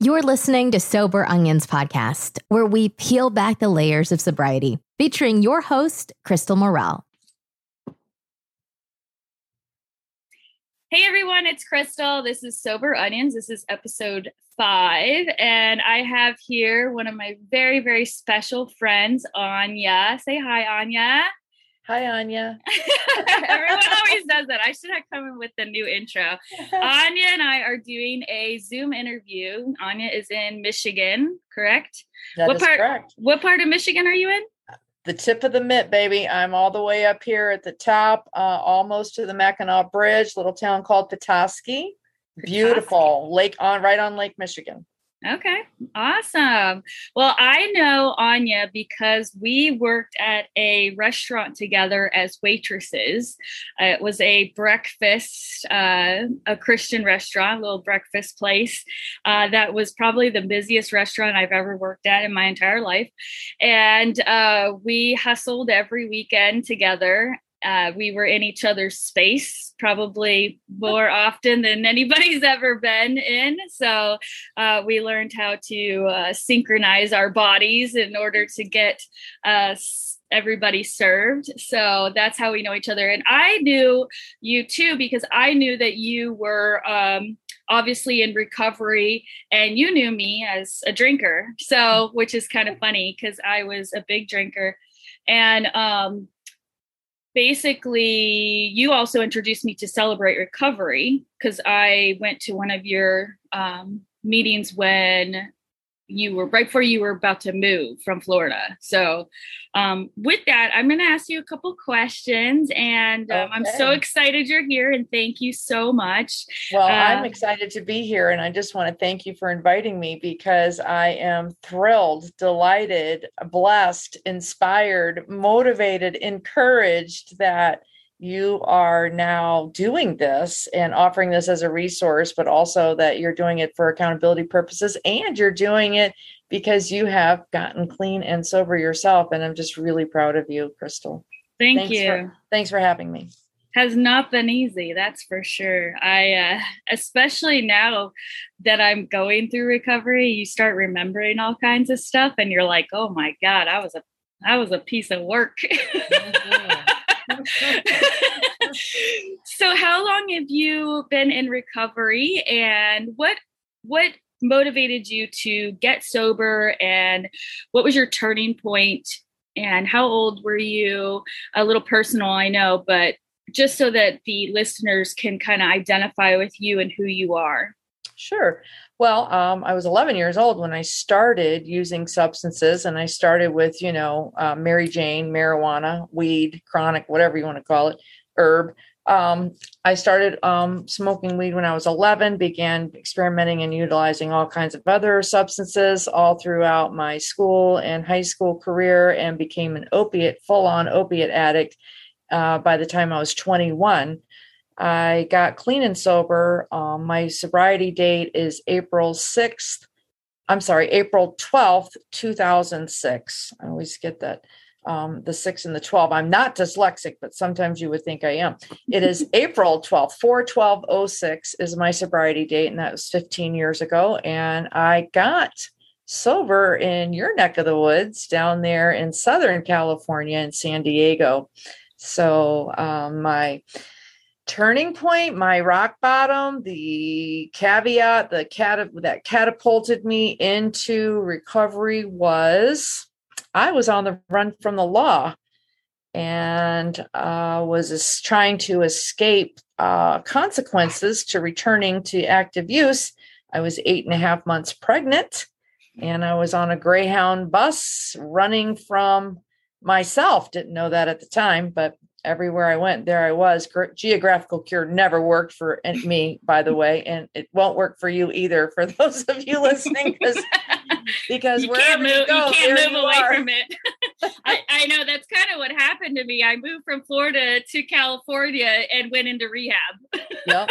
You're listening to Sober Onions podcast, where we peel back the layers of sobriety, featuring your host, Crystal Morel. Hey everyone, it's Crystal. This is Sober Onions. This is episode five, and I have here one of my very, very special friends, Anja. Say hi, Anja. Hi, Anja. Everyone always does that. I should have come in with the new intro. Anja and I are doing a Zoom interview. Anja is in Michigan, correct? That what is part? correct. What part of Michigan are you in? The tip of the mitt, baby. I'm all the way up here at the top, uh, almost to the Mackinac Bridge, little town called Petoskey. Beautiful lake on right on Lake Michigan. Okay, awesome. Well, I know Anya because we worked at a restaurant together as waitresses. Uh, it was a breakfast, uh, a Christian restaurant, a little breakfast place. Uh, that was probably the busiest restaurant I've ever worked at in my entire life. And uh, we hustled every weekend together uh, we were in each other's space probably more often than anybody's ever been in. So uh, we learned how to uh, synchronize our bodies in order to get uh, everybody served. So that's how we know each other. And I knew you too because I knew that you were. Um, obviously in recovery and you knew me as a drinker so which is kind of funny because i was a big drinker and um basically you also introduced me to celebrate recovery because i went to one of your um, meetings when you were right before you were about to move from Florida. So, um, with that, I'm going to ask you a couple questions, and um, okay. I'm so excited you're here, and thank you so much. Well, uh, I'm excited to be here, and I just want to thank you for inviting me because I am thrilled, delighted, blessed, inspired, motivated, encouraged that you are now doing this and offering this as a resource, but also that you're doing it for accountability purposes and you're doing it because you have gotten clean and sober yourself. And I'm just really proud of you, Crystal. Thank thanks you. For, thanks for having me. Has not been easy, that's for sure. I, uh, especially now that I'm going through recovery, you start remembering all kinds of stuff, and you're like, "Oh my god, I was a, I was a piece of work." So how long have you been in recovery and what what motivated you to get sober and what was your turning point? And how old were you? A little personal i know but just so that the listeners can kind of identify with you and who you are. Sure. Well, um, I was 11 years old when I started using substances, and I started with, you know, uh, Mary Jane, marijuana, weed, chronic, whatever you want to call it, herb. Um, I started um, smoking weed when I was 11, began experimenting and utilizing all kinds of other substances all throughout my school and high school career, and became an opiate, full on opiate addict uh, by the time I was 21. I got clean and sober. Um, my sobriety date is April 6th. I'm sorry, April 12th, 2006. I always get that. Um, the 6 and the 12. I'm not dyslexic, but sometimes you would think I am. It is April 12th, 41206 is my sobriety date, and that was 15 years ago. And I got sober in your neck of the woods down there in Southern California in San Diego. So um, my turning point, my rock bottom, the caveat, the cat that catapulted me into recovery was I was on the run from the law and uh, was trying to escape uh, consequences to returning to active use. I was eight and a half months pregnant and I was on a Greyhound bus running from myself. Didn't know that at the time, but everywhere I went, there I was. Geographical cure never worked for me, by the way, and it won't work for you either. For those of you listening, because because you wherever can't move, you go, you can't move you away are. from it. I, I know that's kind of what happened to me. I moved from Florida to California and went into rehab. Yep.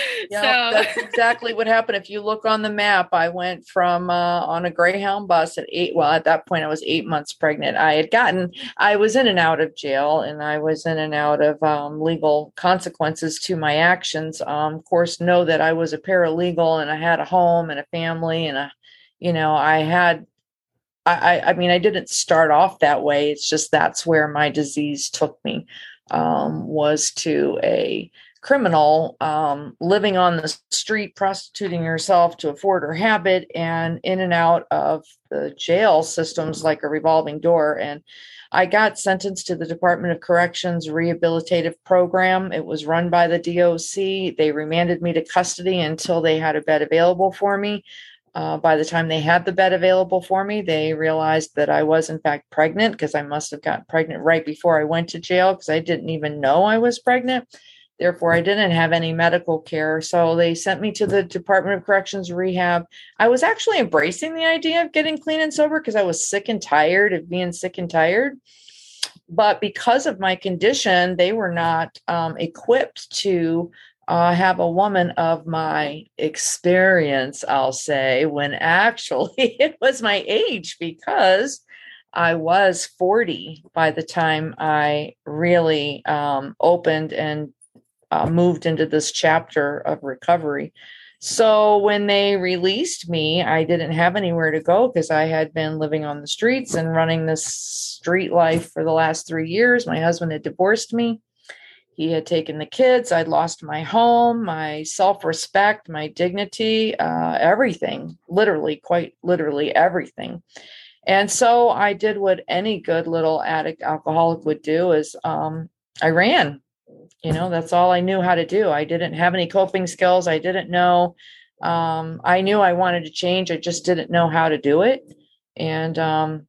Yeah, so that's exactly what happened. If you look on the map, I went from uh, on a Greyhound bus at eight. Well, at that point, I was eight months pregnant. I had gotten, I was in and out of jail, and I was in and out of um, legal consequences to my actions. Um, of course, know that I was a paralegal, and I had a home and a family, and a, you know, I had I, I, mean, I didn't start off that way. It's just that's where my disease took me, um, was to a criminal um, living on the street, prostituting herself to afford her habit, and in and out of the jail systems like a revolving door. And I got sentenced to the Department of Corrections rehabilitative program. It was run by the DOC. They remanded me to custody until they had a bed available for me. Uh, by the time they had the bed available for me, they realized that I was, in fact, pregnant because I must have gotten pregnant right before I went to jail because I didn't even know I was pregnant. Therefore, I didn't have any medical care. So they sent me to the Department of Corrections rehab. I was actually embracing the idea of getting clean and sober because I was sick and tired of being sick and tired. But because of my condition, they were not um, equipped to uh, have a woman of my experience, I'll say, when actually it was my age because I was 40 by the time I really um, opened and uh, moved into this chapter of recovery. So when they released me, I didn't have anywhere to go because I had been living on the streets and running this street life for the last three years. My husband had divorced me. He had taken the kids. I'd lost my home, my self respect, my dignity, uh, everything, literally, quite literally everything. And so I did what any good little addict alcoholic would do is um, I ran. You know, that's all I knew how to do. I didn't have any coping skills. I didn't know. Um, I knew I wanted to change. I just didn't know how to do it. And um,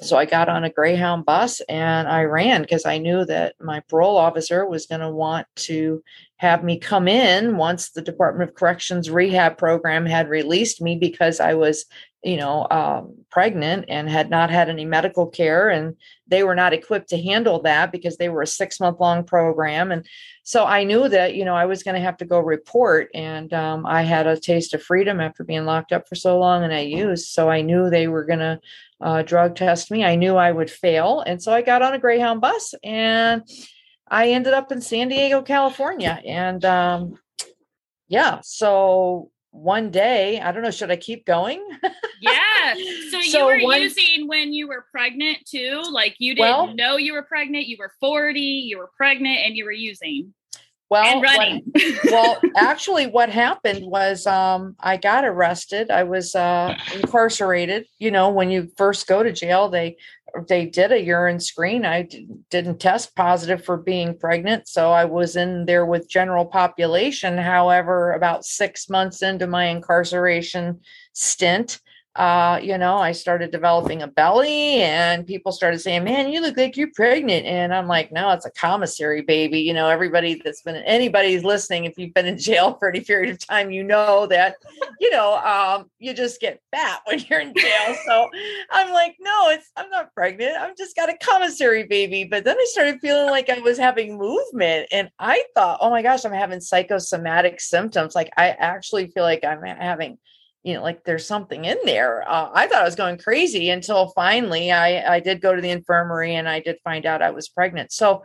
so I got on a Greyhound bus and I ran because I knew that my parole officer was going to want to have me come in once the Department of Corrections rehab program had released me because I was, you know, um, pregnant and had not had any medical care. And they were not equipped to handle that because they were a six month long program. And so I knew that, you know, I was going to have to go report. And um, I had a taste of freedom after being locked up for so long and I used. So I knew they were going to uh, drug test me. I knew I would fail. And so I got on a Greyhound bus and I ended up in San Diego, California. And um, yeah, so one day, I don't know, should I keep going? yeah. So, so you were one, using when you were pregnant too? Like you didn't well, know you were pregnant, you were 40, you were pregnant, and you were using. Well, what, well, actually, what happened was um, I got arrested. I was uh, incarcerated. You know, when you first go to jail, they they did a urine screen. I d- didn't test positive for being pregnant, so I was in there with general population. However, about six months into my incarceration stint, uh, you know, I started developing a belly and people started saying, man, you look like you're pregnant. And I'm like, no, it's a commissary baby. You know, everybody that's been, anybody's listening, if you've been in jail for any period of time, you know that, you know, um, you just get fat when you're in jail. So I'm like, no, it's, I'm not pregnant. I've just got a commissary baby. But then I started feeling like I was having movement and I thought, oh my gosh, I'm having psychosomatic symptoms. Like I actually feel like I'm having you know like there's something in there. Uh, i thought i was going crazy until finally i i did go to the infirmary and i did find out i was pregnant. So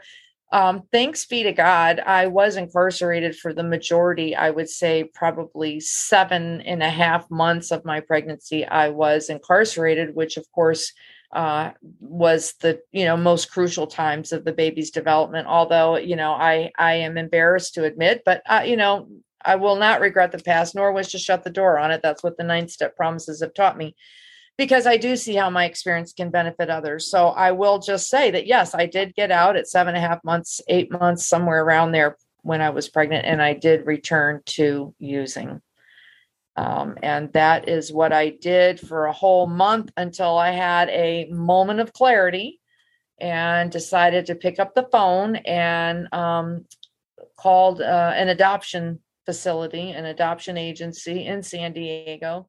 um, thanks be to god i was incarcerated for the majority i would say probably seven and a half months of my pregnancy i was incarcerated which of course uh, was the you know most crucial times of the baby's development although you know i i am embarrassed to admit but uh, you know I will not regret the past, nor wish to shut the door on it. That's what the ninth step promises have taught me, because I do see how my experience can benefit others. So I will just say that yes, I did get out at seven and a half months, eight months, somewhere around there when I was pregnant, and I did return to using. Um, and that is what I did for a whole month until I had a moment of clarity and decided to pick up the phone and um, called uh, an adoption facility, an adoption agency in San Diego.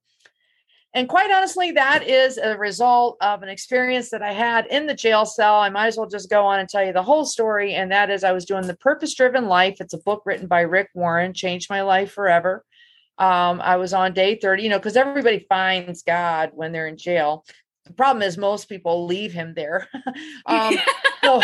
And quite honestly, that is a result of an experience that I had in the jail cell. I might as well just go on and tell you the whole story. And that is, I was doing The Purpose Driven Life. It's a book written by Rick Warren, changed my life forever. Um, I was on day 30, you know, because everybody finds God when they're in jail. The problem is, most people leave him there. um, so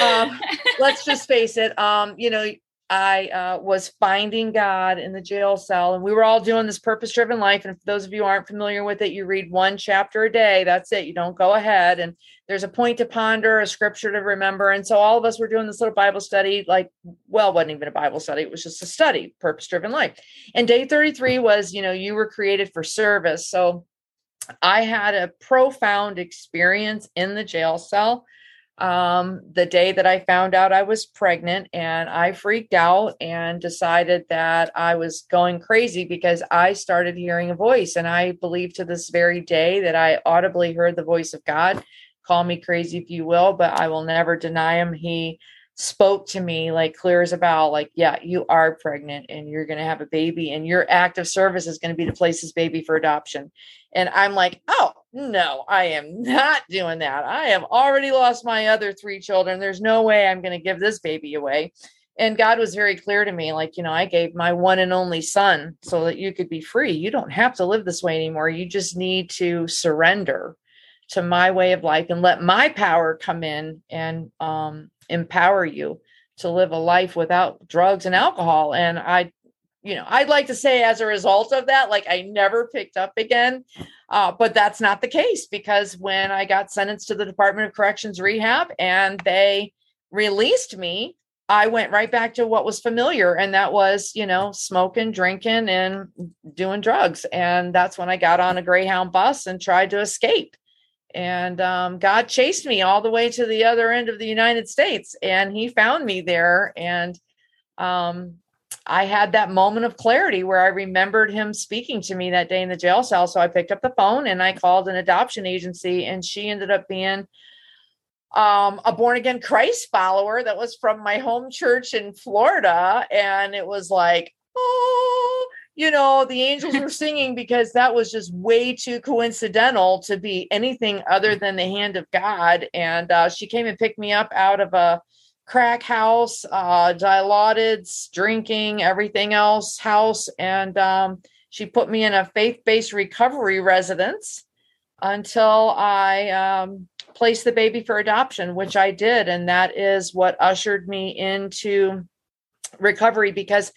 um, let's just face it. Um, you know, I uh, was finding God in the jail cell, and we were all doing this purpose driven life. And for those of you aren't familiar with it, you read one chapter a day. That's it. You don't go ahead. And there's a point to ponder, a scripture to remember. And so all of us were doing this little Bible study, like, well, wasn't even a Bible study. It was just a study, purpose driven life. And day 33 was, you know, you were created for service. So I had a profound experience in the jail cell um, the day that I found out I was pregnant, and I freaked out and decided that I was going crazy because I started hearing a voice. And I believe to this very day that I audibly heard the voice of God. Call me crazy if you will, but I will never deny him. He spoke to me like clear as a bell, like, yeah, you are pregnant and you're going to have a baby, and your act of service is going to be to place this baby for adoption. And I'm like, oh, no, I am not doing that. I have already lost my other three children. There's no way I'm going to give this baby away. And God was very clear to me like, you know, I gave my one and only son so that you could be free. You don't have to live this way anymore. You just need to surrender to my way of life and let my power come in and um, empower you to live a life without drugs and alcohol. And I, you know, I'd like to say as a result of that, like I never picked up again. Uh, but that's not the case because when I got sentenced to the Department of Corrections rehab and they released me, I went right back to what was familiar, and that was, you know, smoking, drinking, and doing drugs. And that's when I got on a Greyhound bus and tried to escape and um, God chased me all the way to the other end of the United States, and He found me there. And um, I had that moment of clarity where I remembered Him speaking to me that day in the jail cell. So I picked up the phone and I called an adoption agency, and she ended up being um, a born again Christ follower that was from my home church in Florida, and it was like, oh you know, the angels were singing because that was just way too coincidental to be anything other than the hand of God. And uh, she came and picked me up out of a crack house, uh, dilaudid, drinking, everything else house. And um, she put me in a faith based recovery residence until I um, placed the baby for adoption, which I did. And that is what ushered me into recovery because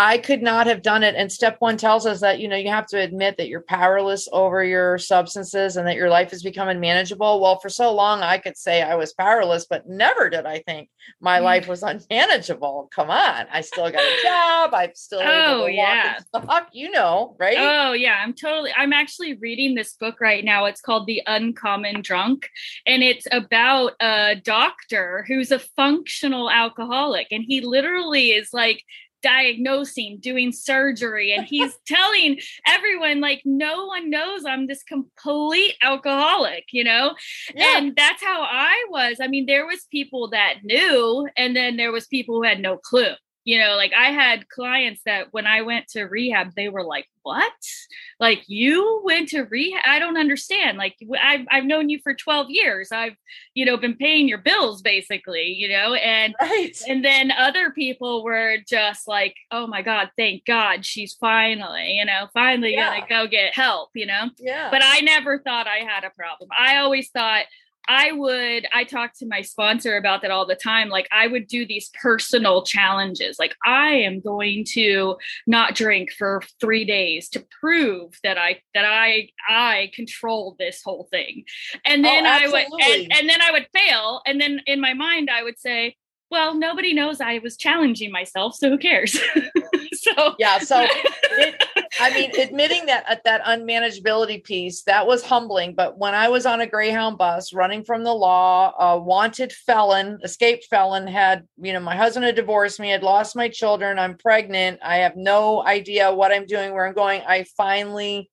I could not have done it. And step one tells us that, you know, you have to admit that you're powerless over your substances and that your life is becoming manageable. Well, for so long, I could say I was powerless, but never did I think my mm. life was unmanageable. Come on. I still got a job. I'm still oh, yeah. Fuck you know, right? Oh, yeah. I'm totally, I'm actually reading this book right now. It's called The Uncommon Drunk. And it's about a doctor who's a functional alcoholic. And he literally is like, diagnosing, doing surgery, and he's telling everyone, like, no one knows I'm this complete alcoholic, you know? Yeah. And that's how I was. I mean, there was people that knew, and then there was people who had no clue you know like i had clients that when i went to rehab they were like what? Like you went to rehab? I don't understand like I've, I've known you for 12 years. I've you know been paying your bills basically you know and right. and then other people were just like oh my god thank god she's finally you know finally yeah. gonna go get help you know? Yeah. But i never thought i had a problem. I always thought I would, I talk to my sponsor about that all the time. Like, I would do these personal challenges. Like, I am going to not drink for three days to prove that I, that I, I control this whole thing. And then oh, I would, and, and then I would fail. And then in my mind, I would say, well, nobody knows I was challenging myself, so who cares? so yeah, so it, I mean, admitting that uh, that unmanageability piece that was humbling. But when I was on a Greyhound bus running from the law, a wanted felon, escaped felon, had you know my husband had divorced me, had lost my children, I'm pregnant, I have no idea what I'm doing, where I'm going. I finally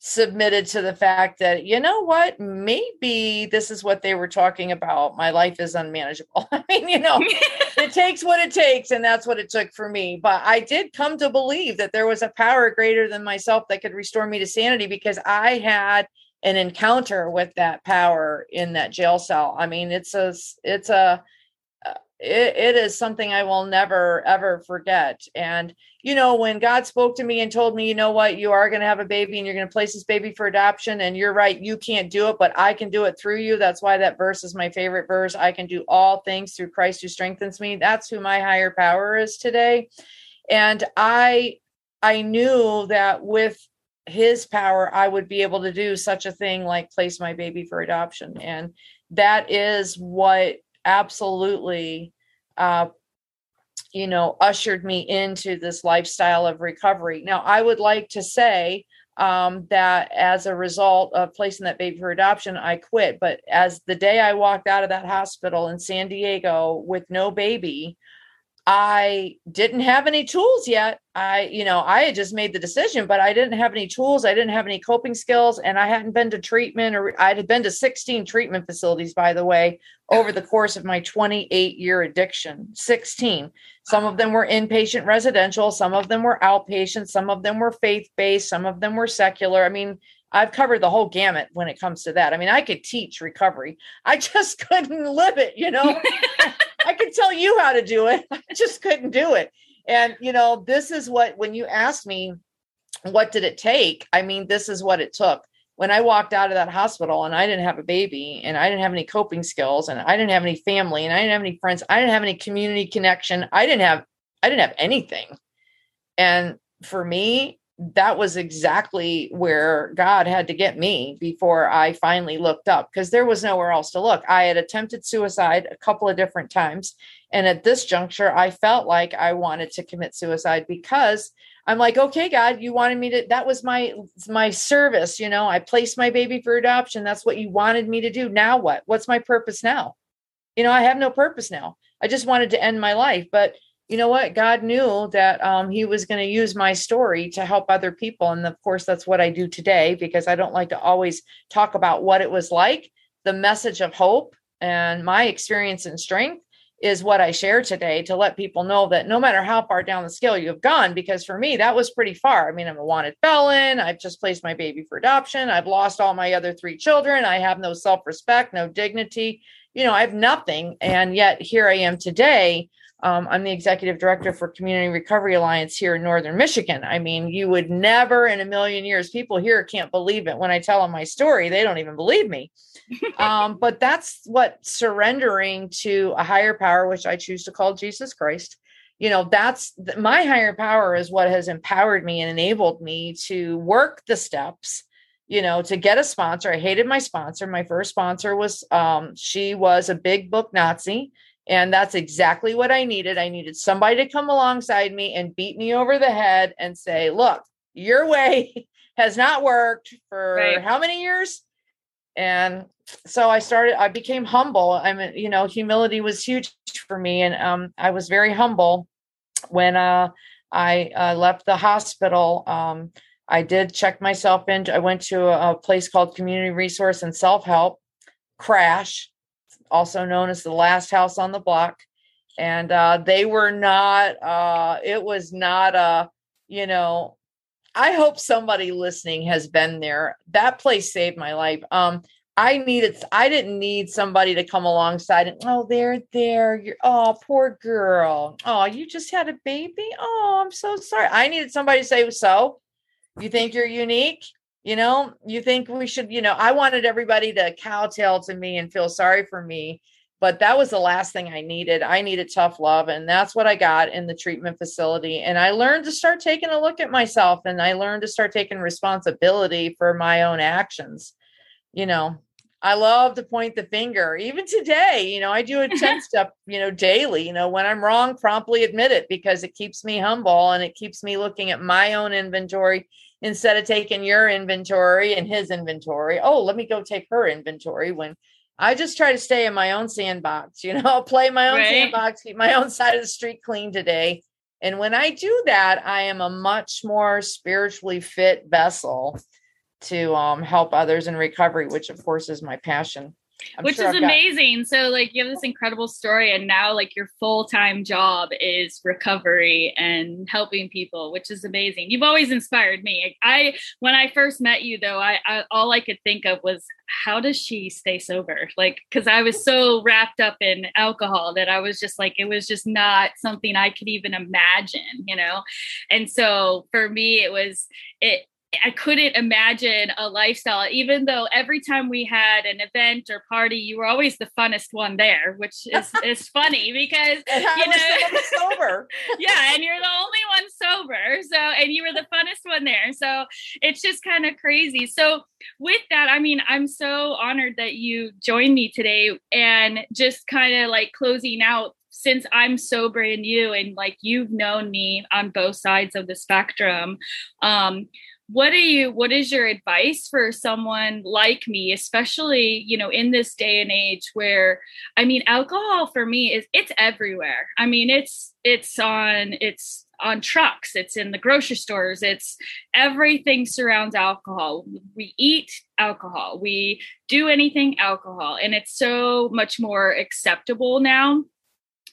submitted to the fact that you know what? Maybe this is what they were talking about. My life is unmanageable. I mean you know it takes what it takes and that's what it took for me. But i did come to believe that there was a power greater than myself that could restore me to sanity because i had an encounter with that power in that jail cell. I mean it's a it's a it, it is something I will never ever forget. And you know, when God spoke to me and told me, you know what, you are going to have a baby and you're going to place this baby for adoption, and you're right, you can't do it, but I can do it through you. That's why that verse is my favorite verse. I can do all things through Christ who strengthens me. That's who my higher power is today. And I I knew that with his power, I would be able to do such a thing like place my baby for adoption. And that is what absolutely uh, you know ushered me into this lifestyle of recovery. Now i would like to say um, that as a result of placing that baby for adoption i quit. But as the day i walked out of that hospital in san diego with no baby I didn't have any tools yet. I, you know, I had just made the decision, but I didn't have any tools. I didn't have any coping skills, and I hadn't been to treatment or I had been to 16 treatment facilities, by the way, over the course of my 28 year addiction. 16. Some of them were inpatient residential, some of them were outpatient, some of them were faith based, some of them were secular. I mean, I've covered the whole gamut when it comes to that. I mean, I could teach recovery. I just couldn't live it, you know. I could tell you how to do it. I just couldn't do it. And you know, this is what when you asked me what did it take? I mean, this is what it took. When I walked out of that hospital and I didn't have a baby and I didn't have any coping skills and I didn't have any family and I didn't have any friends, I didn't have any community connection. I didn't have I didn't have anything. And for me, that was exactly where God had to get me before I finally looked up because there was nowhere else to look. I had attempted suicide a couple of different times. And at this juncture, I felt like I wanted to commit suicide because I'm like, okay, God, you wanted me to, that was my, my service. You know, I placed my baby for adoption. That's what you wanted me to do. Now what? What's my purpose now? You know, I have no purpose now. I just wanted to end my life. But you know what? God knew that um, He was going to use my story to help other people. And of course, that's what I do today because I don't like to always talk about what it was like. The message of hope and my experience and strength is what I share today to let people know that no matter how far down the scale you've gone, because for me, that was pretty far. I mean, I'm a wanted felon. I've just placed my baby for adoption. I've lost all my other three children. I have no self respect, no dignity. You know, I have nothing. And yet here I am today um, I'm the executive director for Community Recovery Alliance here in Northern Michigan. I mean, you would never in a million years, people here can't believe it. When I tell them my story, they don't even believe me. um, but that's what surrendering to a higher power, which I choose to call Jesus Christ, you know, that's my higher power is what has empowered me and enabled me to work the steps you know to get a sponsor i hated my sponsor my first sponsor was um she was a big book nazi and that's exactly what I needed. I needed somebody to come alongside me and beat me over the head and say, look, your way has not worked for right. how many years? And so I started, I became humble. I mean, you know, humility was huge for me. And um, I was very humble when uh, I uh, left the hospital. Um, I did check myself in. I went to a, a place called Community Resource and Self Help Crash also known as the last house on the block. And uh, they were not, uh, it was not a, you know, I hope somebody listening has been there. That place saved my life. Um, I needed, I didn't need somebody to come alongside and, oh, they're there. You're, oh, poor girl. Oh, you just had a baby. Oh, I'm so sorry. I needed somebody to say, so you think you're unique? You know you think we should you know i wanted everybody to cowtail to me and feel sorry for me but that was the last thing i needed. I needed tough love and that's what i got in the treatment facility and i learned to start taking a look at myself and i learned to start taking responsibility for my own actions. You know i love to point the finger even today you know i do a 10 step you know daily you know when i'm wrong promptly admit it because it keeps me humble and it keeps me looking at my own inventory instead of taking your inventory and his inventory. Oh, let me go take her inventory when I just try to stay in my own sandbox, you know, play my own right. sandbox, keep my own side of the street clean today. And when I do that, I am a much more spiritually fit vessel to um, help others in recovery, which of course is my passion. I'm which sure is amazing. So like you have this incredible story and now like your full-time job is recovery and helping people, which is amazing. You've always inspired me. I when I first met you though, I, I all I could think of was how does she stay sober? Like cuz I was so wrapped up in alcohol that I was just like it was just not something I could even imagine, you know. And so for me it was it I couldn't imagine a lifestyle, even though every time we had an event or party, you were always the funnest one there, which is, is funny because you know sober. yeah, and you're the only one sober. So and you were the funnest one there. So it's just kind of crazy. So with that, I mean, I'm so honored that you joined me today and just kind of like closing out since I'm so brand new and like you've known me on both sides of the spectrum. Um, what do you what is your advice for someone like me especially you know in this day and age where i mean alcohol for me is it's everywhere. I mean it's it's on it's on trucks it's in the grocery stores it's everything surrounds alcohol. We eat alcohol we do anything alcohol and it's so much more acceptable now.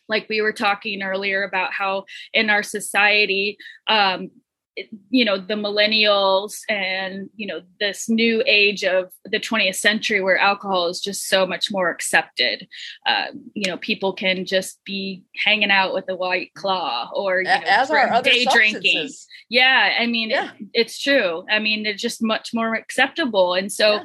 Like we were talking earlier about how in our society um, you know the millennials and you know this new age of the 20th century where alcohol is just so much more accepted. Uh, you know people can just be hanging out with a white claw or you know, as are other day substances. drinking yeah i mean yeah. It, it's true. I mean it's just much more acceptable. And so yeah.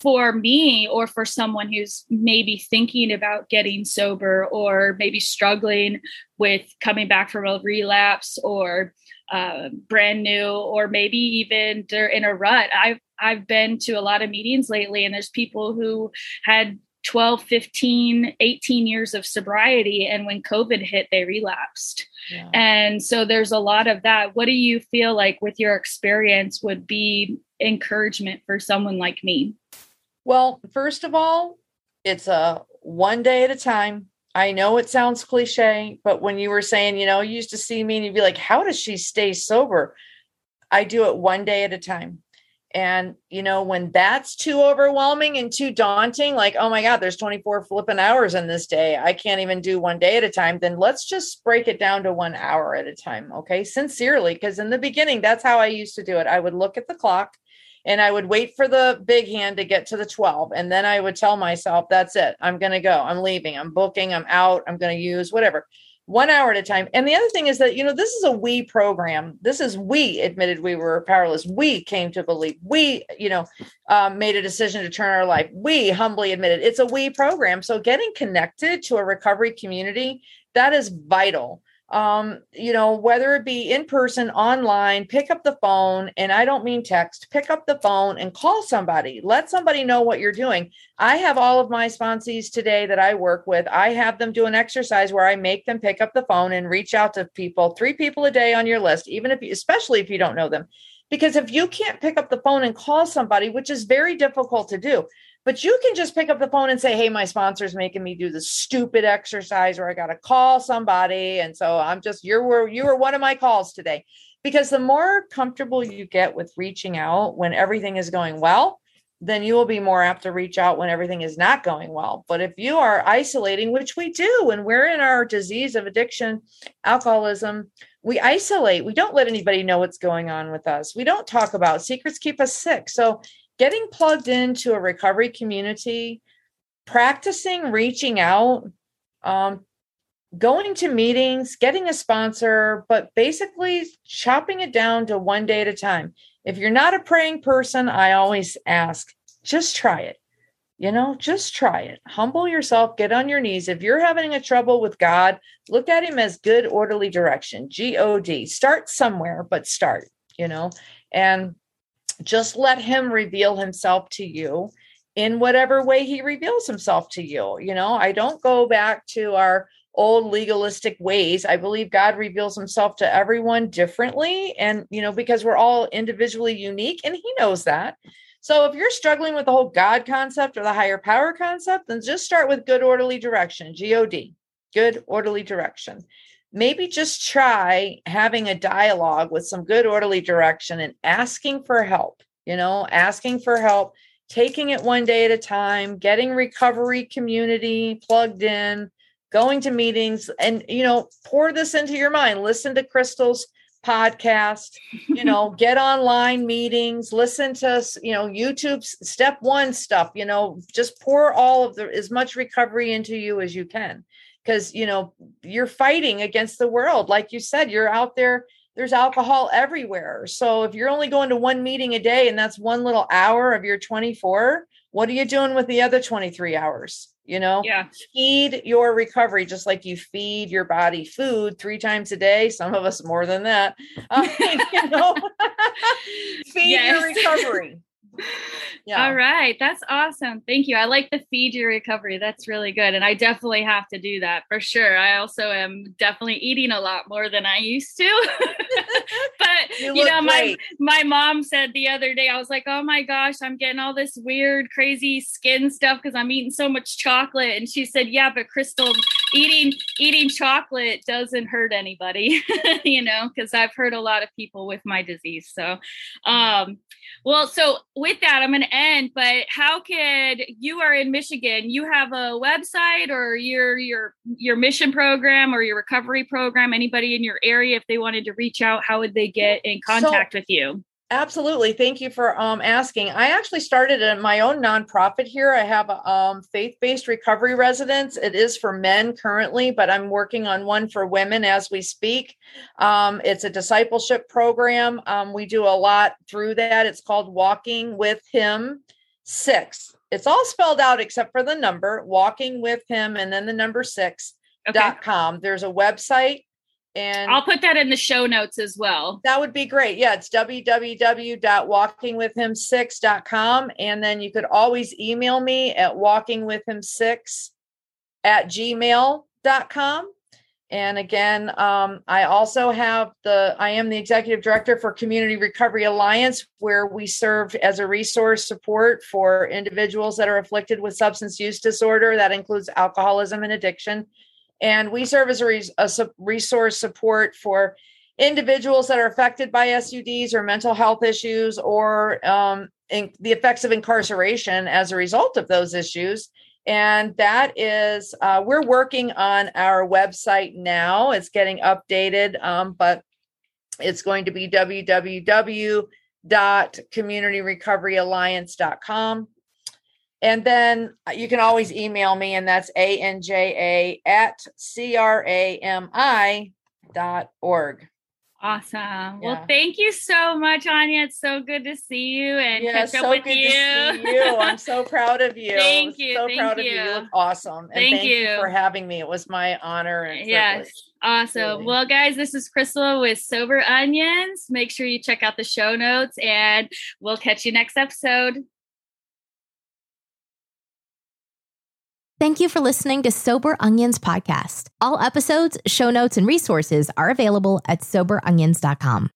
for me or for someone who's maybe thinking about getting sober or maybe struggling with coming back from a relapse or uh, brand new or maybe even they're in a rut. I've i've been to a lot of meetings lately and there's people who had 12 15 18 years of sobriety and when covid hit they relapsed. Yeah. and so there's a lot of that. What do you feel like with your experience would be encouragement for someone like me? Well first of all it's a one day at a time I know it sounds cliche, but when you were saying, you know, you used to see me and you'd be like, how does she stay sober? I do it one day at a time. And, you know, when that's too overwhelming and too daunting, like, oh my God, there's 24 flipping hours in this day. I can't even do one day at a time. Then let's just break it down to one hour at a time. Okay. Sincerely. Because in the beginning, that's how I used to do it. I would look at the clock and I would wait for the big hand to get to the 12. And then I would tell myself, that's it. I'm going to go. I'm leaving. I'm booking. I'm out. I'm going to use whatever. One hour at a time. And the other thing is that, you know, this is a we program. This is we admitted we were powerless. We came to believe. We, you know, um, made a decision to turn our life. We humbly admitted it's a we program. So getting connected to a recovery community, that is vital um you know whether it be in person online pick up the phone and i don't mean text pick up the phone and call somebody. Let somebody know what you're doing. I have all of my sponsees today that i work with. I have them do an exercise where i make them pick up the phone and reach out to people three people a day on your list even if you especially if you don't know them. Because if you can't pick up the phone and call somebody which is very difficult to do but you can just pick up the phone and say, Hey, my sponsor's making me do this stupid exercise where I got to call somebody. And so I'm just, you were, you were one of my calls today. Because the more comfortable you get with reaching out when everything is going well, then you will be more apt to reach out when everything is not going well. But if you are isolating, which we do when we're in our disease of addiction, alcoholism, we isolate. We don't let anybody know what's going on with us. We don't talk about secrets keep us sick. So getting plugged into a recovery community, practicing reaching out, um, going to meetings, getting a sponsor, but basically chopping it down to one day at a time. If you're not a praying person, I always ask, just try it. You know, just try it. Humble yourself, get on your knees. If you're having a trouble with God, look at him as good orderly direction, G O D. Start somewhere, but start, you know. And just let him reveal himself to you in whatever way he reveals himself to you. You know, I don't go back to our old legalistic ways. I believe God reveals himself to everyone differently. And, you know, because we're all individually unique and he knows that. So if you're struggling with the whole God concept or the higher power concept, then just start with good orderly direction, G O D, good orderly direction maybe just try having a dialogue with some good orderly direction and asking for help you know, asking for help, taking it one day at a time, getting recovery community plugged in, going to meetings, and, you know, pour this into your mind. Listen to Crystal's podcast, you know, get online meetings, listen to, you know, YouTube's step one stuff, you know, just pour all of the, as much recovery into you as you can. Cause, you know, you're fighting against the world. Like you said, you're out there there's alcohol everywhere. So if you're only going to one meeting a day and that's one little hour of your 24, what are you doing with the other 23 hours? You know, yeah. feed your recovery just like you feed your body food three times a day. Some of us more than that. Uh, you know, feed yes. your recovery. Yeah. All right. That's awesome. Thank you. I like the feed your recovery. That's really good. And I definitely have to do that for sure. I also am definitely eating a lot more than I used to. but you, you know, great. my my mom said the other day, I was like, oh my gosh, I'm getting all this weird, crazy skin stuff because I'm eating so much chocolate. And she said, Yeah, but Crystal, eating eating chocolate doesn't hurt anybody, you know, because I've heard a lot of people with my disease. So um well, so with that, I'm going to end. But how could you are in Michigan? You have a website or your your your mission program or your recovery program? Anybody in your area, if they wanted to reach out, how would they get in contact so, with you? Absolutely. Thank you for um, asking. I actually started a, my own nonprofit here. I have a um, faith based recovery residence. It is for men currently, but I'm working on one for women as we speak. Um, it's a discipleship program. Um, we do a lot through that. It's called Walking with Him Six. It's all spelled out except for the number, Walking with Him, and then the number six. Okay. Dot com. There's a website and I'll put that in the show notes as well. That would be great. Yeah, it's www.walkingwithhim6.com. And then you could always email me at walkingwithhim6 at gmail.com. And again, um, I also have the, I am the executive director for Community Recovery Alliance, where we serve as a resource support for individuals that are afflicted with substance use disorder. That includes alcoholism and addiction and we serve as a, res- a resource support for individuals that are affected by SUDs or mental health issues or um, in- the effects of incarceration as a result of those issues. And that is, uh, we're working on our website now. It's getting updated, um, but it's going to be www.communityrecoveryalliance.com. And then uh, you can always email me, and that's anja at crami dot org. Awesome. Yeah. Well, thank you so much, Anja. It's so good to see you and yeah, catch so up with good you. To see you. I'm so proud of you. thank you. So thank proud you. of you. You look awesome. And thank, thank you. you. for having me. It was my honor and yes. Awesome. Really. Well, guys, this is Crystal with Sober Onions. Make sure you check out the show notes and we'll catch you next episode. Thank you for listening to Sober Onions podcast. All episodes, show notes, and resources are available at soberonions.com.